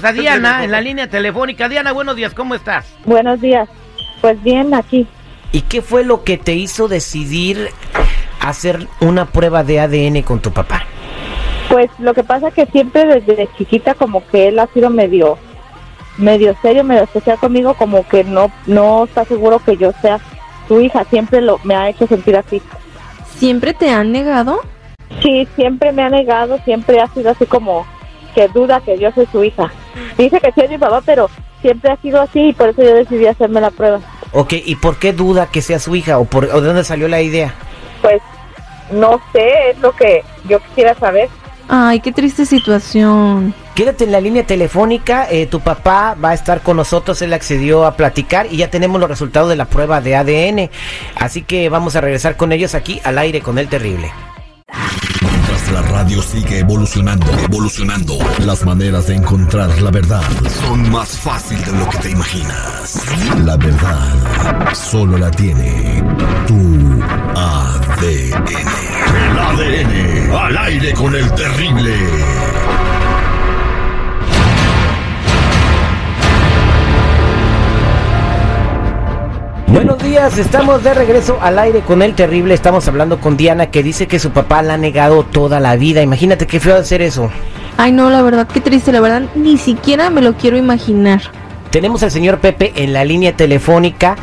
tenemos a Diana en la línea telefónica. Diana, buenos días, ¿cómo estás? Buenos días. Pues bien, aquí. ¿Y qué fue lo que te hizo decidir hacer una prueba de ADN con tu papá? Pues lo que pasa que siempre desde chiquita como que él ha sido medio medio serio, medio especial conmigo, como que no no está seguro que yo sea su hija, siempre lo me ha hecho sentir así. ¿Siempre te han negado? Sí, siempre me ha negado, siempre ha sido así como que duda que yo soy su hija. Dice que sí es mi papá, pero siempre ha sido así y por eso yo decidí hacerme la prueba. Ok, ¿y por qué duda que sea su hija o, por, o de dónde salió la idea? Pues no sé, es lo que yo quisiera saber. Ay, qué triste situación. Quédate en la línea telefónica, eh, tu papá va a estar con nosotros, él accedió a platicar y ya tenemos los resultados de la prueba de ADN. Así que vamos a regresar con ellos aquí al aire con el terrible. La radio sigue evolucionando, evolucionando, las maneras de encontrar la verdad son más fácil de lo que te imaginas. La verdad solo la tiene tu ADN. El ADN al aire con el terrible. Buenos días, estamos de regreso al aire con el terrible. Estamos hablando con Diana que dice que su papá la ha negado toda la vida. Imagínate qué feo hacer eso. Ay, no, la verdad, qué triste, la verdad, ni siquiera me lo quiero imaginar. Tenemos al señor Pepe en la línea telefónica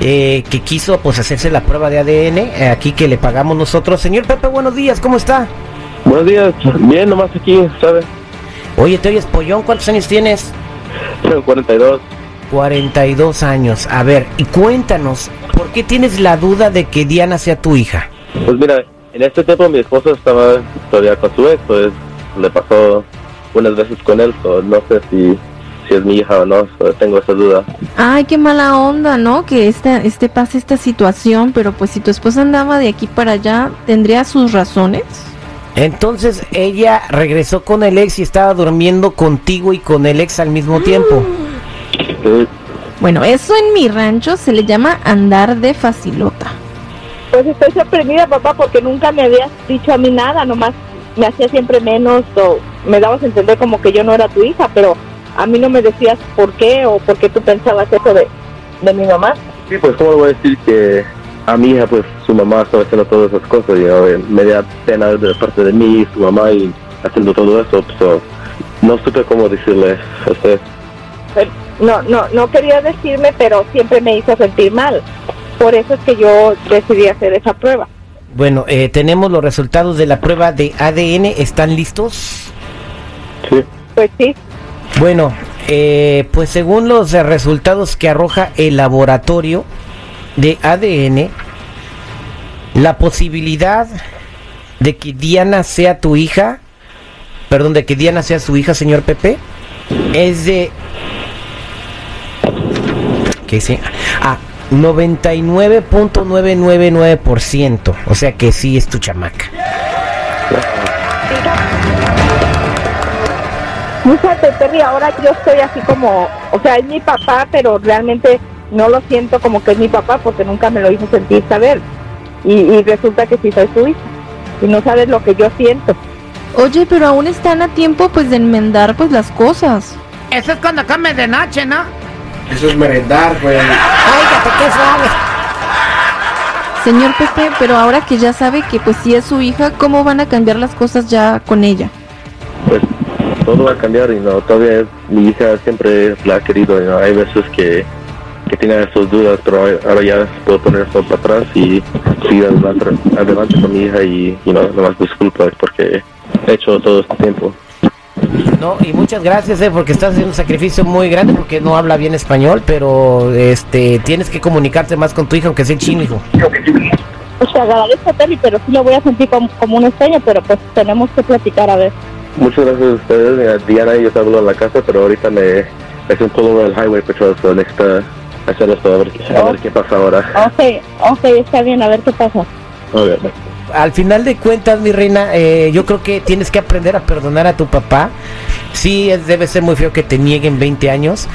eh, que quiso pues hacerse la prueba de ADN eh, aquí que le pagamos nosotros. Señor Pepe, buenos días, ¿cómo está? Buenos días, bien, nomás aquí, ¿sabes? Oye, te oyes pollón, ¿cuántos años tienes? Tengo 42. 42 años. A ver, y cuéntanos, ¿por qué tienes la duda de que Diana sea tu hija? Pues mira, en este tiempo mi esposo estaba todavía con su ex, pues le pasó unas veces con él, so no sé si, si es mi hija o no, so tengo esa duda. Ay, qué mala onda, ¿no? Que esta, este pase esta situación, pero pues si tu esposa andaba de aquí para allá, ¿tendría sus razones? Entonces ella regresó con el ex y estaba durmiendo contigo y con el ex al mismo tiempo. Bueno, eso en mi rancho se le llama andar de facilota. Pues estoy sorprendida, papá, porque nunca me habías dicho a mí nada, nomás me hacía siempre menos o me dabas a entender como que yo no era tu hija, pero a mí no me decías por qué o por qué tú pensabas eso de, de mi mamá. Sí, pues cómo le voy a decir que a mi hija, pues su mamá estaba haciendo todas esas cosas y eh, me da pena de parte de mí, su mamá y haciendo todo eso, pues so, no supe cómo decirle a usted. Pero no, no, no quería decirme, pero siempre me hizo sentir mal. Por eso es que yo decidí hacer esa prueba. Bueno, eh, tenemos los resultados de la prueba de ADN. ¿Están listos? Sí, Pues sí, Bueno, eh, pues según los resultados que arroja el laboratorio de ADN, la posibilidad de que Diana sea tu hija, perdón, de que Diana sea su hija, señor Pepe, es de... ¿Qué dice? Ah, 99.999%. O sea que sí es tu chamaca. Fíjate, Terry, ahora yo estoy así como, o sea, es mi papá, pero realmente no lo siento como que es mi papá porque nunca me lo hizo sentir saber. Y, y resulta que sí soy su hija. Y no sabes lo que yo siento. Oye, pero aún están a tiempo pues de enmendar pues las cosas. Eso es cuando comes de noche, ¿no? Eso es merendar, güey. Óigate, qué suave. Señor Pepe, pero ahora que ya sabe que pues sí es su hija, ¿cómo van a cambiar las cosas ya con ella? pues todo va a cambiar y no, todavía es- mi hija siempre la ha querido y no, hay veces que, que tiene sus dudas, pero ahora ya puedo poner eso para atrás y seguir adelante, adelante con mi hija y, y no, nomás disculpa porque he hecho todo este tiempo. No, y muchas gracias, eh, porque estás haciendo un sacrificio muy grande porque no habla bien español, pero este tienes que comunicarte más con tu hija aunque sea chino, hijo. Pues te agradezco, Terry, pero sí lo voy a sentir como, como un extraño, pero pues tenemos que platicar a ver. Muchas gracias a ustedes. Diana y yo te hablo en la casa, pero ahorita me es un todo el highway patrol, so necesita hacer esto a ver, a ver qué pasa ahora. Ok, ok, está bien, a ver qué pasa. Ok, Al final de cuentas, mi reina, eh, yo creo que tienes que aprender a perdonar a tu papá. Sí, es- debe ser muy feo que te nieguen 20 años,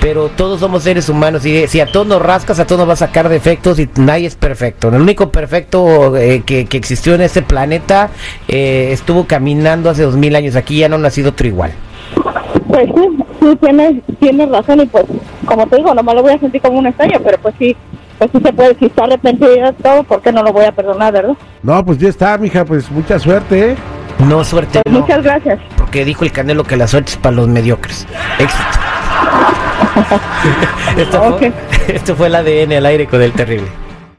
pero todos somos seres humanos y si a todos nos rascas, a todos nos va a sacar defectos y nadie es perfecto. El único perfecto eh, que, que existió en este planeta eh, estuvo caminando hace dos mil años. Aquí ya no ha nacido otro igual. Pues sí, sí, tienes, tienes razón y pues, como te digo, nomás lo voy a sentir como un extraño, pero pues sí, pues sí se puede, si está arrepentido de todo, ¿por qué no lo voy a perdonar, verdad? No, pues ya está, mija, pues mucha suerte, ¿eh? No, suerte Pues no, muchas gracias. porque dijo el Canelo que la suerte es para los mediocres. Éxito. esto, fue, esto fue el ADN al aire con el terrible.